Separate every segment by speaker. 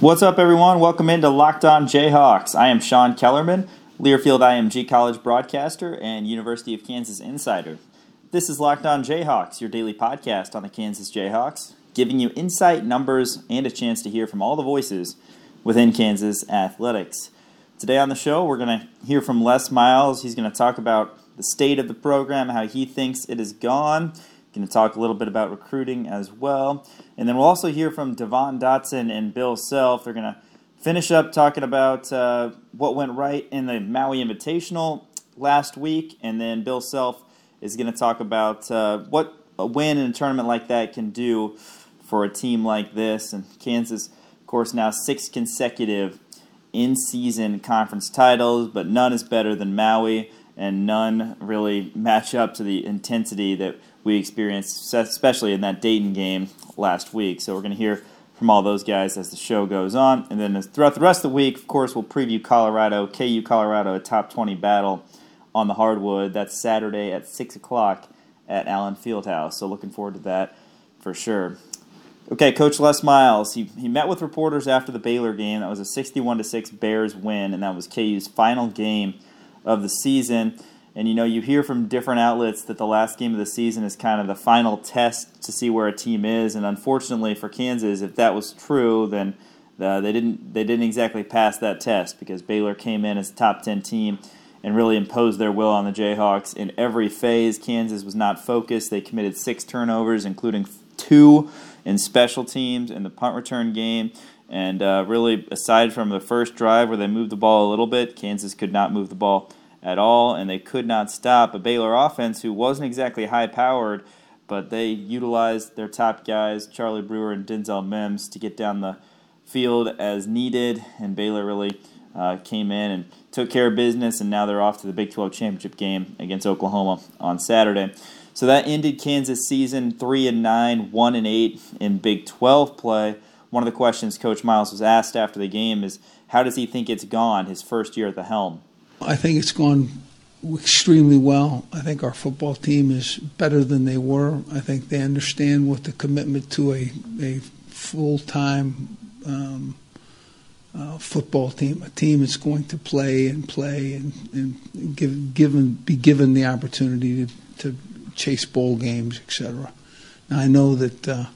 Speaker 1: What's up, everyone? Welcome into Locked On Jayhawks. I am Sean Kellerman, Learfield IMG College broadcaster and University of Kansas insider. This is Locked On Jayhawks, your daily podcast on the Kansas Jayhawks, giving you insight, numbers, and a chance to hear from all the voices within Kansas athletics. Today on the show, we're going to hear from Les Miles. He's going to talk about the state of the program, how he thinks it has gone. Going to talk a little bit about recruiting as well. And then we'll also hear from Devon Dotson and Bill Self. They're going to finish up talking about uh, what went right in the Maui Invitational last week. And then Bill Self is going to talk about uh, what a win in a tournament like that can do for a team like this. And Kansas, of course, now six consecutive in season conference titles, but none is better than Maui, and none really match up to the intensity that we experienced, especially in that Dayton game last week. So we're going to hear from all those guys as the show goes on. And then throughout the rest of the week, of course, we'll preview Colorado, KU Colorado, a top 20 battle on the hardwood. That's Saturday at 6 o'clock at Allen Fieldhouse. So looking forward to that for sure. Okay, Coach Les Miles. He, he met with reporters after the Baylor game. That was a 61 6 Bears win, and that was KU's final game of the season. And you know, you hear from different outlets that the last game of the season is kind of the final test to see where a team is. And unfortunately for Kansas, if that was true, then uh, they didn't they didn't exactly pass that test because Baylor came in as a top 10 team and really imposed their will on the Jayhawks in every phase. Kansas was not focused. They committed six turnovers, including two in special teams in the punt return game. And uh, really, aside from the first drive where they moved the ball a little bit, Kansas could not move the ball at all, and they could not stop a Baylor offense who wasn't exactly high powered, but they utilized their top guys, Charlie Brewer and Denzel Mims, to get down the field as needed, and Baylor really uh, came in and took care of business, and now they're off to the Big 12 championship game against Oklahoma on Saturday. So that ended Kansas season three and nine, one and eight in Big 12 play. One of the questions Coach Miles was asked after the game is, how does he think it's gone his first year at the helm?
Speaker 2: I think it's gone extremely well. I think our football team is better than they were. I think they understand what the commitment to a, a full time um, uh, football team, a team that's going to play and play and, and give, given, be given the opportunity to, to chase bowl games, etc. Now, I know that uh,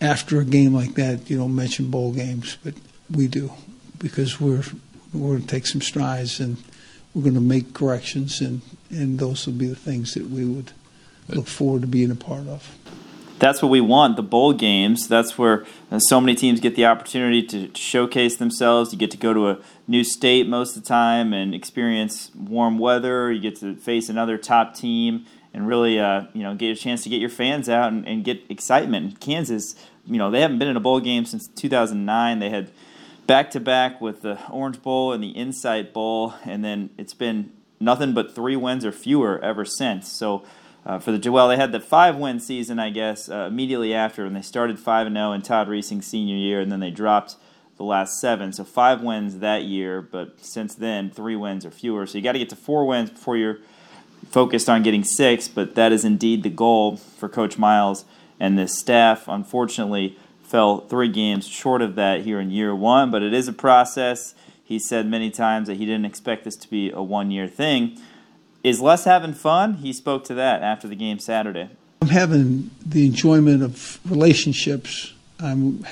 Speaker 2: after a game like that, you don't mention bowl games, but we do because we're, we're going to take some strides and we're going to make corrections, and, and those will be the things that we would look forward to being a part of.
Speaker 1: That's what we want, the bowl games. That's where uh, so many teams get the opportunity to showcase themselves. You get to go to a new state most of the time and experience warm weather. You get to face another top team and really, uh, you know, get a chance to get your fans out and, and get excitement. Kansas, you know, they haven't been in a bowl game since 2009. They had back to back with the Orange Bowl and the Insight Bowl, and then it's been nothing but three wins or fewer ever since. So uh, for the Joel, they had the five win season, I guess, uh, immediately after, and they started five and zero oh in Todd Reesing's senior year, and then they dropped the last seven. So five wins that year, but since then three wins or fewer. So you got to get to four wins before you're focused on getting six. But that is indeed the goal for Coach Miles and this staff. Unfortunately fell three games short of that here in year one, but it is a process. He said many times that he didn't expect this to be a one year thing. Is Les having fun? He spoke to that after the game Saturday.
Speaker 2: I'm having the enjoyment of relationships. I'm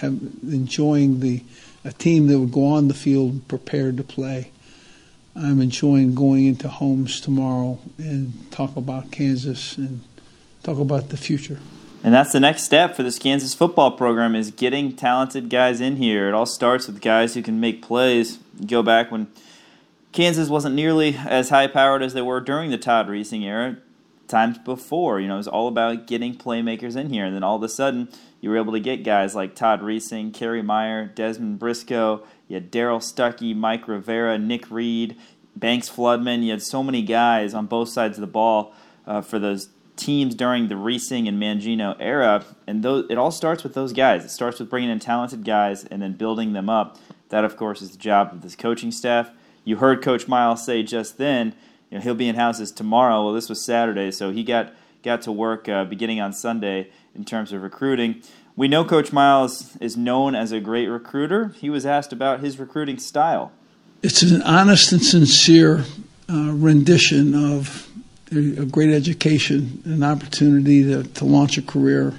Speaker 2: enjoying the a team that would go on the field prepared to play. I'm enjoying going into homes tomorrow and talk about Kansas and talk about the future.
Speaker 1: And that's the next step for this Kansas football program is getting talented guys in here. It all starts with guys who can make plays. Go back when Kansas wasn't nearly as high powered as they were during the Todd Reesing era. Times before, you know, it was all about getting playmakers in here, and then all of a sudden, you were able to get guys like Todd Reesing, Kerry Meier, Dezmon Briscoe. You had Darrell Stuckey, Mike Rivera, Nick Reed, Banks Floodman. You had so many guys on both sides of the ball uh, for those teams during the Reesing and Mangino era, and those, it all starts with those guys. It starts with bringing in talented guys and then building them up. That, of course, is the job of this coaching staff. You heard Coach Miles say just then, you know, he'll be in houses tomorrow. Well, this was Saturday, so he got got to work uh, beginning on Sunday in terms of recruiting. We know Coach Miles is known as a great recruiter. He was asked about his recruiting style.
Speaker 2: It's an honest and sincere uh, rendition of a great education, an opportunity to, to launch a career,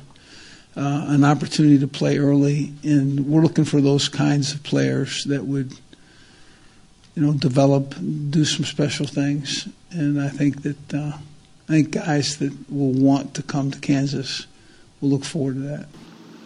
Speaker 2: uh, an opportunity to play early, and we're looking for those kinds of players that would, you know, develop, do some special things, and I think that uh, I think guys that will want to come to Kansas will look forward to that.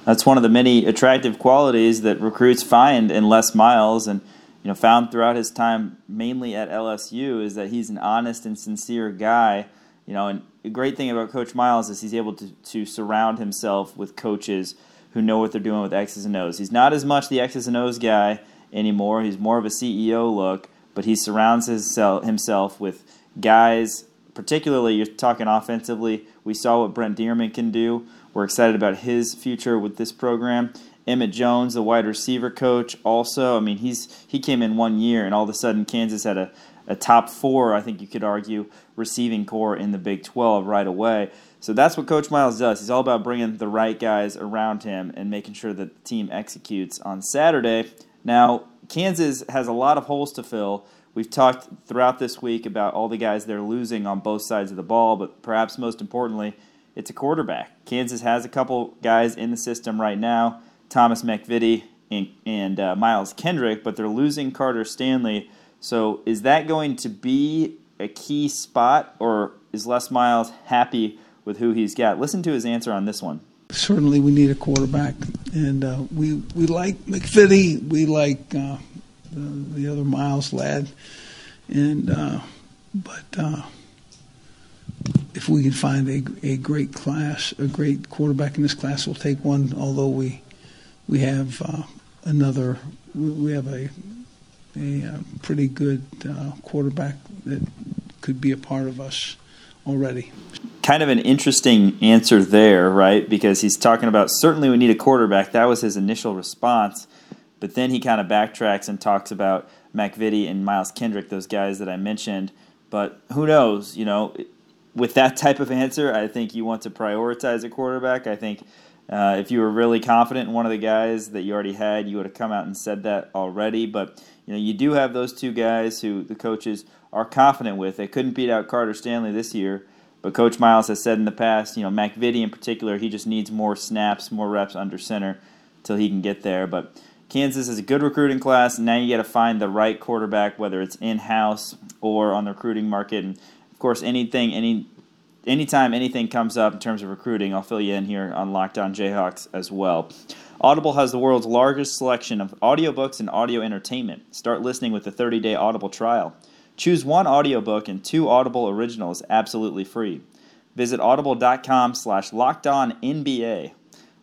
Speaker 1: That's one of the many attractive qualities that recruits find in Les Miles, and you know, found throughout his time mainly at LSU is that he's an honest and sincere guy. You know, and the great thing about Coach Miles is he's able to, to surround himself with coaches who know what they're doing with X's and O's. He's not as much the X's and O's guy anymore. He's more of a CEO look, but he surrounds himself himself with guys, particularly you're talking offensively. We saw what Brent Dearmon can do. We're excited about his future with this program. Emmett Jones, the wide receiver coach, also. I mean, he's he came in one year, and all of a sudden Kansas had a, a top four, I think you could argue, receiving core in the Big 12 right away. So that's what Coach Miles does. He's all about bringing the right guys around him and making sure that the team executes on Saturday. Now, Kansas has a lot of holes to fill. We've talked throughout this week about all the guys they're losing on both sides of the ball, but perhaps most importantly, it's a quarterback. Kansas has a couple guys in the system right now. Thomas MacVittie and, and uh, Miles Kendrick, but they're losing Carter Stanley. So is that going to be a key spot, or is Les Miles happy with who he's got? Listen to his answer on this one.
Speaker 2: Certainly, we need a quarterback, and uh, we we like MacVittie. We like uh, the, the, other Miles lad, and uh, but uh, if we can find a a great class, a great quarterback in this class, we'll take one. Although we we have uh, another, we have a, a, uh, pretty good uh, quarterback that could be a part of us already.
Speaker 1: Kind of an interesting answer there, right? Because he's talking about certainly we need a quarterback. That was his initial response. But then he kind of backtracks and talks about MacVittie and Miles Kendrick, those guys that I mentioned. But who knows? You know, with that type of answer, I think you want to prioritize a quarterback. I think uh, if you were really confident in one of the guys that you already had, you would have come out and said that already. But you know, you do have those two guys who the coaches are confident with. They couldn't beat out Carter Stanley this year, but Coach Miles has said in the past, you know, MacVittie in particular, he just needs more snaps, more reps under center till he can get there. But Kansas is a good recruiting class. Now you got to find the right quarterback, whether it's in house or on the recruiting market. And of course, anything, any anytime anything comes up in terms of recruiting, I'll fill you in here on Locked On Jayhawks as well. Audible has the world's largest selection of audiobooks and audio entertainment. Start listening with a 30-day Audible trial. Choose one audiobook and two Audible originals absolutely free. Visit audible.com slash lockedonnba.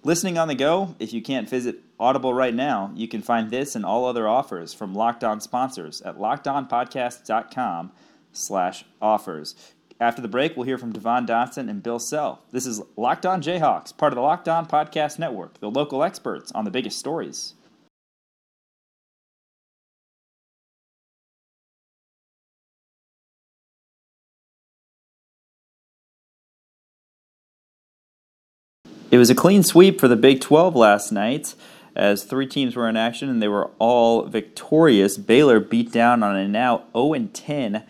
Speaker 1: Listening on the go, if you can't visit Audible right now, you can find this and all other offers from Locked On sponsors at lockedonpodcast.com slash offers. After the break, we'll hear from Devon Dotson and Bill Self. This is Locked On Jayhawks, part of the Locked On Podcast Network, the local experts on the biggest stories. It was a clean sweep for the Big 12 last night as three teams were in action and they were all victorious. Baylor beat down on a now 0 10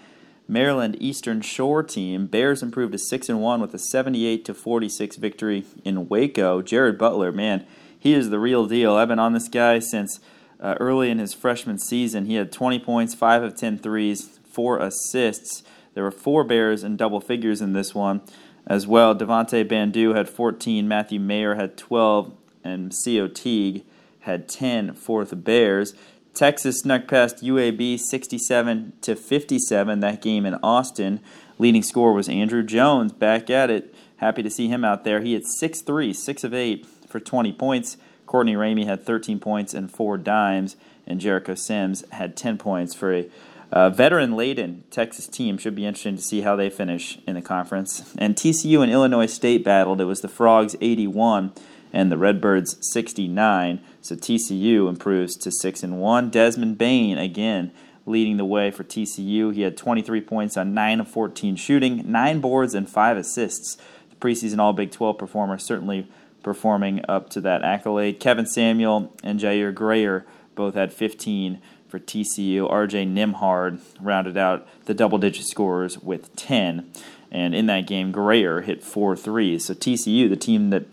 Speaker 1: Maryland Eastern Shore team. Bears improved to 6 and 1 with a 78 to 46 victory in Waco. Jared Butler, man, he is the real deal. I've been on this guy since uh, early in his freshman season. He had 20 points, 5 of 10 threes, 4 assists. There were four Bears in double figures in this one as well. Devonte Bandoo had 14, Matthew Mayer had 12, and Co Teague had 10 for the Bears. Texas snuck past UAB 67 to 57 that game in Austin. Leading scorer was Andrew Jones back at it. Happy to see him out there. He had 6-3, 6 of 8 for 20 points. Courtney Ramey had 13 points and 4 dimes and Jericho Sims had 10 points for a uh, veteran laden Texas team. Should be interesting to see how they finish in the conference. And TCU and Illinois State battled. It was the Frogs 81 and the Redbirds 69. So TCU improves to 6 and 1. Desmond Bane again leading the way for TCU. He had 23 points on 9 of 14 shooting, 9 boards and 5 assists. The preseason All Big 12 performer certainly performing up to that accolade. Kevin Samuel and Jaire Grayer both had 15 for TCU. RJ Nembhard rounded out the double digit scores with 10. And in that game, Grayer hit four threes. So TCU, the team that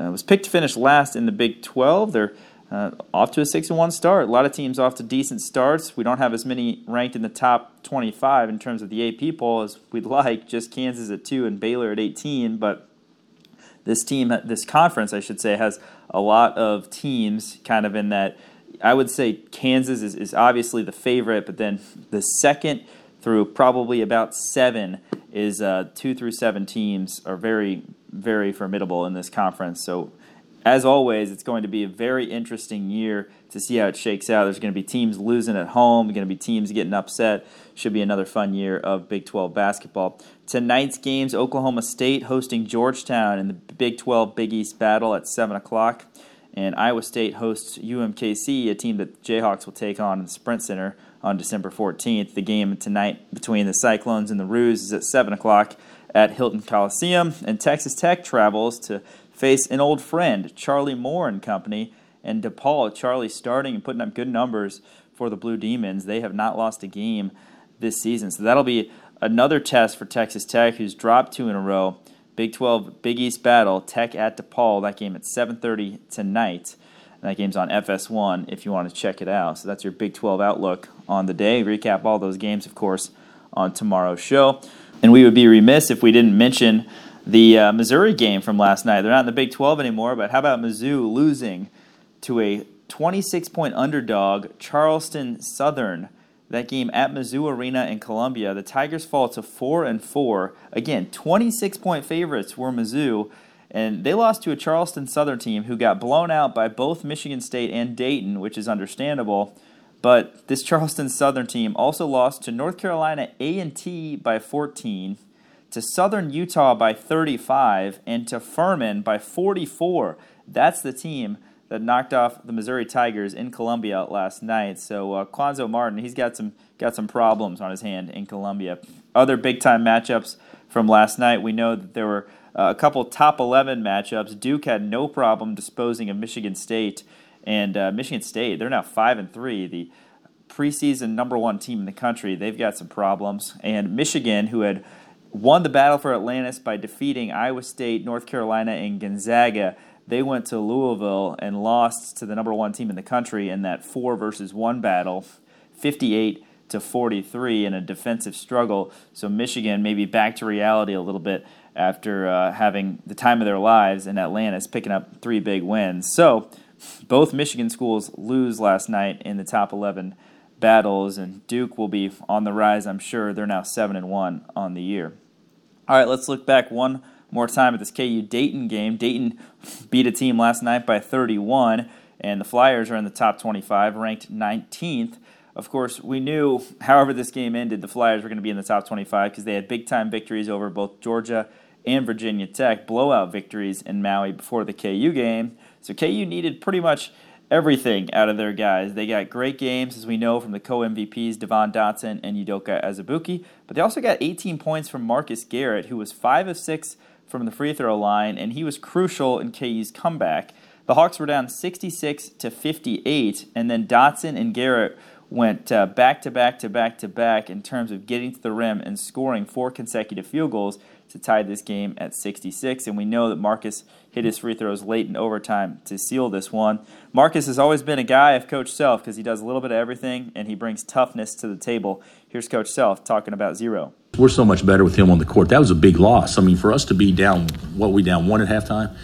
Speaker 1: uh, was picked to finish last in the Big 12, they're uh, off to a 6 and 1 start. A lot of teams off to decent starts. We don't have as many ranked in the top 25 in terms of the AP poll as we'd like, just Kansas at 2 and Baylor at 18. But this team, this conference, I should say, has a lot of teams kind of in that. I would say Kansas is, is obviously the favorite, but then the second through probably about seven is uh, two through seven teams are very, very formidable in this conference. So as always, it's going to be a very interesting year to see how it shakes out. There's going to be teams losing at home, going to be teams getting upset. Should be another fun year of Big 12 basketball. Tonight's games Oklahoma State hosting Georgetown in the Big 12 Big East battle at 7 o'clock. And Iowa State hosts UMKC, a team that Jayhawks will take on in the Sprint Center on December 14th. The game tonight between the Cyclones and the Roos is at 7 o'clock at Hilton Coliseum. And Texas Tech travels to face an old friend, Charlie Moore and company, and DePaul. Charlie starting and putting up good numbers for the Blue Demons. They have not lost a game this season, so that'll be another test for Texas Tech, who's dropped two in a row. Big 12 Big East battle, Tech at DePaul. That game at 7:30 tonight. And that game's on FS1 if you want to check it out. So that's your Big 12 outlook on the day. Recap all those games, of course, on tomorrow's show. And we would be remiss if we didn't mention the uh, Missouri game from last night. They're not in the Big 12 anymore, but how about Mizzou losing to a 26 point underdog, Charleston Southern? That game at Mizzou Arena in Columbia. The Tigers fall to 4 and 4. Again, 26 point favorites were Mizzou. And they lost to a Charleston Southern team who got blown out by both Michigan State and Dayton, which is understandable. But this Charleston Southern team also lost to North Carolina A&T by 14 to Southern Utah by 35, and to Furman by 44. That's the team that knocked off the Missouri Tigers in Columbia last night. So uh, Cuonzo Martin, he's got some got some problems on his hand in Columbia. Other big time matchups from last night. We know that there were uh, a couple top 11 matchups. Duke had no problem disposing of Michigan State, and uh, Michigan State they're now five and three. The preseason number one team in the country. They've got some problems, and Michigan, who had won the battle for Atlantis by defeating Iowa State, North Carolina, and Gonzaga. They went to Louisville and lost to the number one team in the country in that four versus one battle, 58 to 43 in a defensive struggle. So Michigan maybe back to reality a little bit after uh, having the time of their lives in Atlantis, picking up three big wins. So both Michigan schools lose last night in the top 11 battles, and Duke will be on the rise. I'm sure they're now seven and one on the year. All right, let's look back one more time at this KU Dayton game. Dayton beat a team last night by 31, and the Flyers are in the top 25, ranked 19th. Of course, we knew, however, this game ended, the Flyers were going to be in the top 25 because they had big time victories over both Georgia and Virginia Tech, blowout victories in Maui before the KU game. So KU needed pretty much everything out of their guys. They got great games, as we know from the co MVPs, Devon Dotson and Udoka Azubuike, but they also got 18 points from Marcus Garrett, who was 5 of 6 from the free throw line, and he was crucial in KU's comeback. The Hawks were down 66 to 58, and then Dotson and Garrett went uh, back to back to back to back in terms of getting to the rim and scoring four consecutive field goals to tie this game at 66. And we know that Marcus hit his free throws late in overtime to seal this one. Marcus has always been a guy of Coach Self because he does a little bit of everything and he brings toughness to the table. Here's Coach Self talking about zero.
Speaker 3: We're so much better with him on the court. That was a big loss. I mean, for us to be down, what we down one at halftime,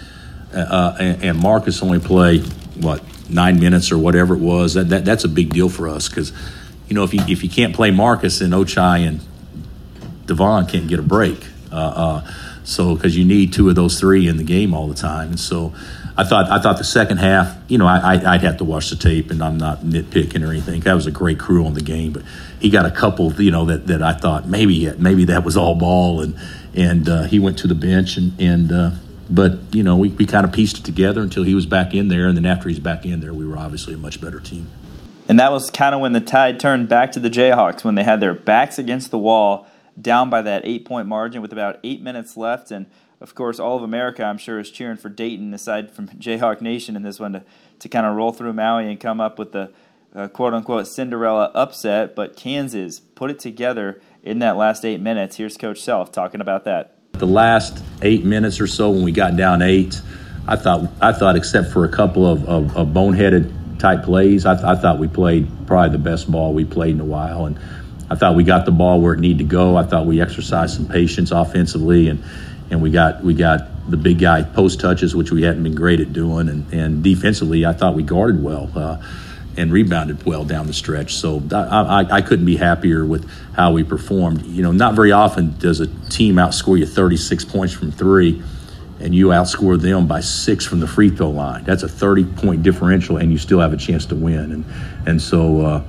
Speaker 3: uh, uh and, and, Marcus only play what nine minutes or whatever it was. That, that that's a big deal for us because you know if you if you can't play Marcus and Ochai and Devon can't get a break. Uh, uh, so because you need two of those three in the game all the time, and so I thought I thought the second half, you know, I, I would have to watch the tape, and I'm not nitpicking or anything. That was a great crew on the game, but he got a couple, you know, that, that I thought maybe maybe that was all ball, and and uh, he went to the bench, and and uh, but you know we, we kind of pieced it together until he was back in there, and then after he's back in there, we were obviously a much better team.
Speaker 1: And that was kind of when the tide turned back to the Jayhawks when they had their backs against the wall down by that eight point margin with about eight minutes left. And of course, all of America, I'm sure, is cheering for Dayton, aside from Jayhawk Nation in this one, to, to kind of roll through Maui and come up with the uh, quote unquote Cinderella upset. But Kansas put it together in that last eight minutes. Here's Coach Self talking about that.
Speaker 3: The last eight minutes or so, when we got down eight, I thought, I thought, except for a couple of, of, of boneheaded type plays, I, th- I thought we played probably the best ball we played in a while, and I thought we got the ball where it needed to go. I thought we exercised some patience offensively, and and we got we got the big guy post touches, which we hadn't been great at doing, and, and defensively, I thought we guarded well. Uh, and rebounded well down the stretch. So I, I, I, couldn't be happier with how we performed. You know, not very often does a team outscore you 36 points from three, and you outscore them by six from the free throw line. That's a 30 point differential, and you still have a chance to win. And and so. Uh,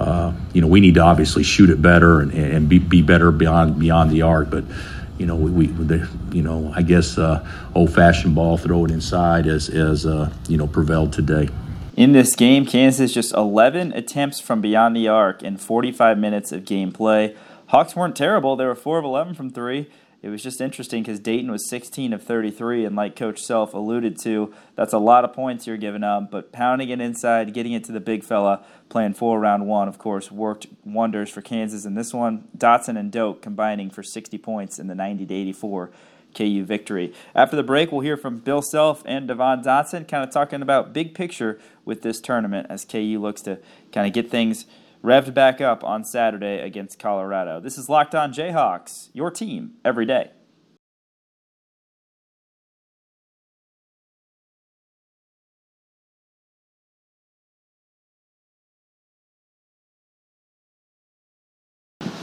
Speaker 3: uh, you know, we need to obviously shoot it better and, and be, be better beyond beyond the arc. But you know, we, we the, you know, I guess uh, old-fashioned ball, throw it inside, as as uh, you know, prevailed today.
Speaker 1: In this game, Kansas just 11 attempts from beyond the arc in 45 minutes of game play. Hawks weren't terrible; they were four of 11 from three it was just interesting because Dayton was 16 of 33, and like Coach Self alluded to, that's a lot of points you're giving up. But pounding it inside, getting it to the big fella, playing full round one, of course, worked wonders for Kansas. And this one, Dotson and Doke combining for 60 points in the 90 to 84 KU victory. After the break, we'll hear from Bill Self and Devon Dotson, kind of talking about big picture with this tournament as KU looks to kind of get things revved back up on Saturday against Colorado. This is Locked On Jayhawks, your team every day.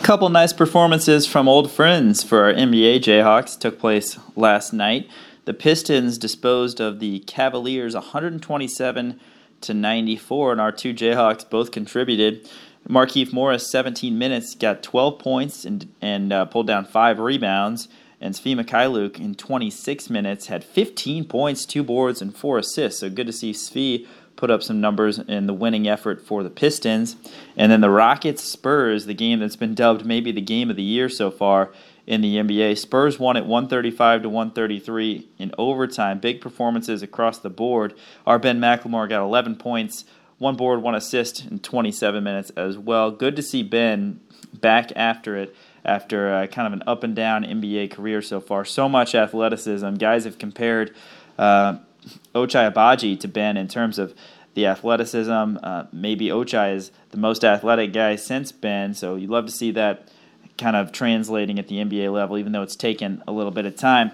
Speaker 1: Couple nice performances from old friends for our NBA Jayhawks took place last night. The Pistons disposed of the Cavaliers 127 to 94, and our two Jayhawks both contributed. Markieff Morris, 17 minutes, got 12 points and, and uh, pulled down five rebounds. And Svi Mykhailiuk in 26 minutes had 15 points, two boards, and four assists. So good to see Svi put up some numbers in the winning effort for the Pistons. And then the Rockets Spurs, the game that's been dubbed maybe the game of the year so far in the NBA. Spurs won at 135 to 133 in overtime. Big performances across the board. Our Ben McLemore got 11 points, one board, one assist in 27 minutes as well. Good to see Ben back after it after uh, kind of an up and down NBA career so far. So much athleticism. Guys have compared uh, Ochai Agbaji to Ben in terms of the athleticism. Uh, maybe Ochai is the most athletic guy since Ben, so you'd love to see that kind of translating at the NBA level, even though it's taken a little bit of time.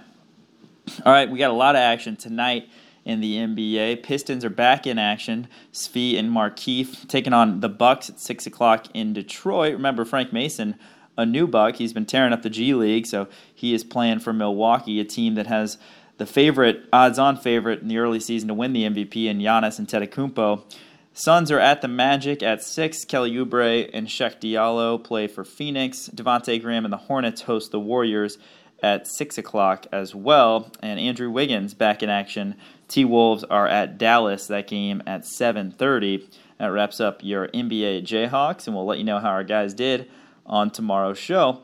Speaker 1: All right, we got a lot of action tonight in the NBA. Pistons are back in action. Svi and Markieff taking on the Bucks at six o'clock in Detroit. Remember Frank Mason, a new Buck. He's been tearing up the G League, so he is playing for Milwaukee, a team that has the favorite, odds-on favorite in the early season to win the MVP in Giannis Antetokounmpo. Suns are at the Magic at six. Kelly Oubre and Cheick Diallo play for Phoenix. Devonte Graham and the Hornets host the Warriors at 6 o'clock as well. And Andrew Wiggins back in action. T Wolves are at Dallas, that game at 7.30. That wraps up your NBA Jayhawks, and we'll let you know how our guys did on tomorrow's show.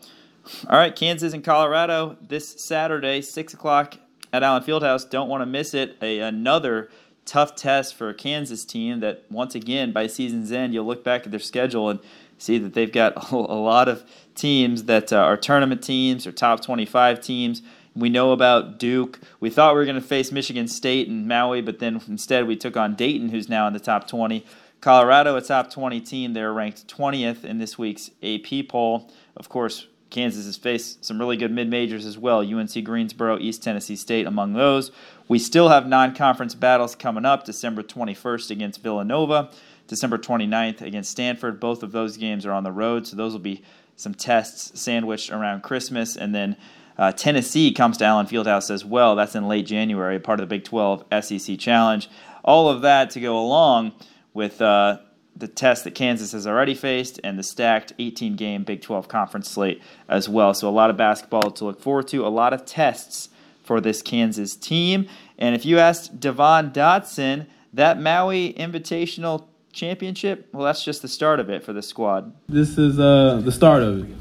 Speaker 1: All right, Kansas and Colorado this Saturday, 6 o'clock at Allen Fieldhouse. Don't want to miss it. A, another tough test for a Kansas team that, once again, by season's end, you'll look back at their schedule and see that they've got a lot of teams that uh, are tournament teams or top 25 teams. We know about Duke. We thought we were going to face Michigan State and Maui, but then instead we took on Dayton, who's now in the top 20. Colorado, a top 20 team. They're ranked 20th in this week's AP poll. Of course, Kansas has faced some really good mid majors as well UNC Greensboro, East Tennessee State among those. We still have non conference battles coming up December 21st against Villanova, December 29th against Stanford. Both of those games are on the road, so those will be some tests sandwiched around Christmas. And then uh, Tennessee comes to Allen Fieldhouse as well. That's in late January, part of the Big 12 SEC Challenge. All of that to go along with uh, the test that Kansas has already faced and the stacked 18 game Big 12 conference slate as well. So, a lot of basketball to look forward to, a lot of tests for this Kansas team. And if you asked Devon Dotson, that Maui Invitational Championship, well, that's just the start of it for the squad.
Speaker 4: This is uh, the start of it.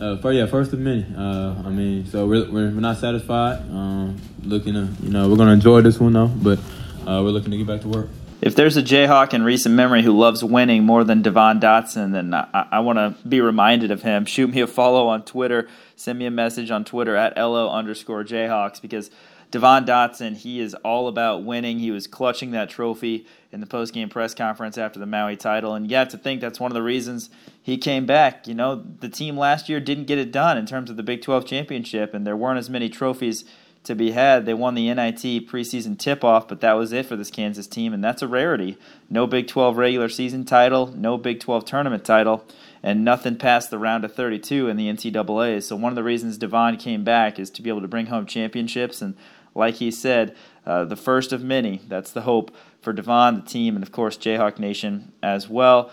Speaker 4: Uh, for yeah, first of many. Uh, I mean, so we're, we're not satisfied. Um, looking to, you know, we're gonna enjoy this one though, but uh, we're looking to get back to work.
Speaker 1: If there's a Jayhawk in recent memory who loves winning more than Devon Dotson, then I, I want to be reminded of him. Shoot me a follow on Twitter. Send me a message on Twitter at LO underscore Jayhawks because Devon Dotson, he is all about winning. He was clutching that trophy in the post-game press conference after the Maui title, and you have to think that's one of the reasons he came back. You know, the team last year didn't get it done in terms of the Big 12 championship, and there weren't as many trophies – to be had. They won the NIT preseason tip off, but that was it for this Kansas team, and that's a rarity. No Big 12 regular season title, no Big 12 tournament title, and nothing past the round of 32 in the NCAA. So, one of the reasons Devon came back is to be able to bring home championships, and like he said, uh, the first of many. That's the hope for Devon, the team, and of course, Jayhawk Nation as well.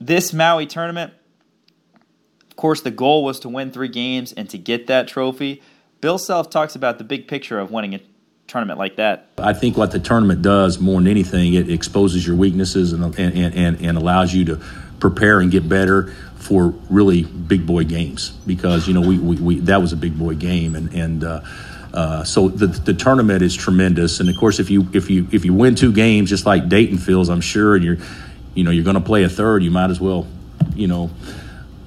Speaker 1: This Maui tournament, of course, the goal was to win three games and to get that trophy. Bill Self talks about the big picture of winning a tournament like that.
Speaker 3: I think what the tournament does more than anything, it exposes your weaknesses and, and, and, and allows you to prepare and get better for really big boy games because you know we, we, we that was a big boy game and and uh, uh, so the, the tournament is tremendous and of course if you if you if you win two games just like Dayton feels I'm sure and you're you know you're going to play a third you might as well you know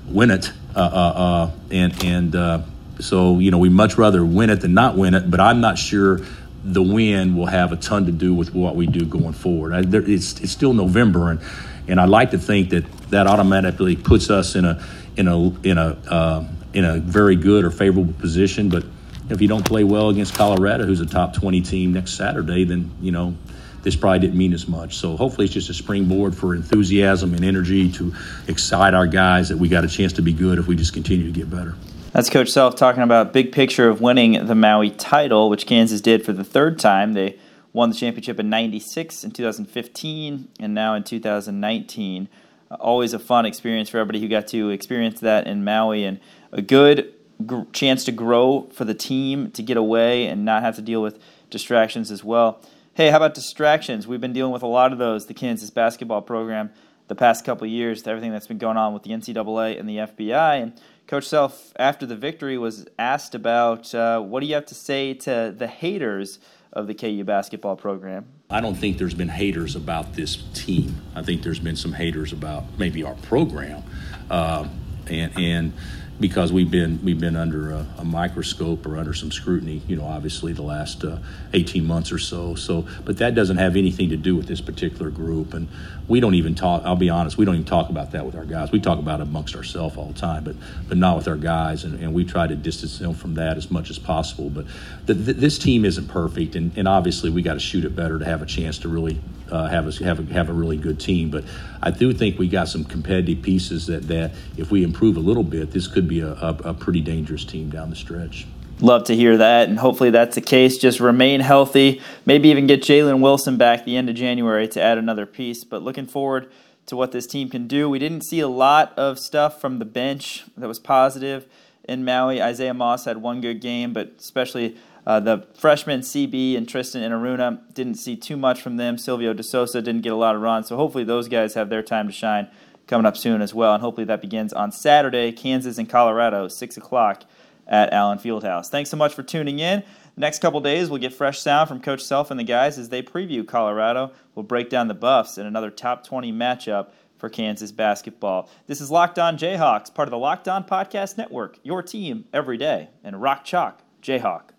Speaker 3: win it uh, uh, uh and and uh, so, you know, we much rather win it than not win it, but I'm not sure the win will have a ton to do with what we do going forward. I, there, it's, it's still November, and, and I like to think that that automatically puts us in a, in a, in a, in a very good or favorable position. But if you don't play well against Colorado, who's a top 20 team next Saturday, then, you know, this probably didn't mean as much. So hopefully it's just a springboard for enthusiasm and energy to excite our guys that we got a chance to be good if we just continue to get better.
Speaker 1: That's Coach Self talking about big picture of winning the Maui title, which Kansas did for the third time. They won the championship in 96, in 2015, and now in 2019. Uh, always a fun experience for everybody who got to experience that in Maui, and a good gr- chance to grow for the team, to get away and not have to deal with distractions as well. Hey, how about distractions? We've been dealing with a lot of those, the Kansas basketball program, the past couple years, everything that's been going on with the NCAA and the FBI. And Coach Self, after the victory, was asked about uh, what do you have to say to the haters of the KU basketball program?
Speaker 3: I don't think there's been haters about this team. I think there's been some haters about maybe our program, uh, and and because we've been we've been under a, a, microscope or under some scrutiny, you know, obviously the last uh, 18 months or so. So, but that doesn't have anything to do with this particular group, and we don't even talk. I'll be honest, we don't even talk about that with our guys. We talk about it amongst ourselves all the time, but but not with our guys, and, and we try to distance them from that as much as possible. But the, the, this team isn't perfect, and, and obviously we got to shoot it better to have a chance to really uh, have a, have a, have a really good team. But I do think we got some competitive pieces that that if we improve a little bit, this could be a, a, a pretty dangerous team down the stretch.
Speaker 1: Love to hear that, and hopefully that's the case. Just remain healthy, maybe even get Jalen Wilson back the end of January to add another piece. But looking forward to what this team can do. We didn't see a lot of stuff from the bench that was positive in Maui. Isaiah Moss had one good game, but especially uh, the freshmen CB and Tristan Enaruna didn't see too much from them. Silvio De Sousa didn't get a lot of runs, so hopefully those guys have their time to shine coming up soon as well. And hopefully that begins on Saturday, Kansas and Colorado, 6 o'clock at Allen Fieldhouse. Thanks so much for tuning in. The Next couple days, we'll get fresh sound from Coach Self and the guys as they preview Colorado. We'll break down the Buffs in another top 20 matchup for Kansas basketball. This is Locked On Jayhawks, part of the Locked On Podcast Network, your team every day, and Rock Chalk Jayhawk.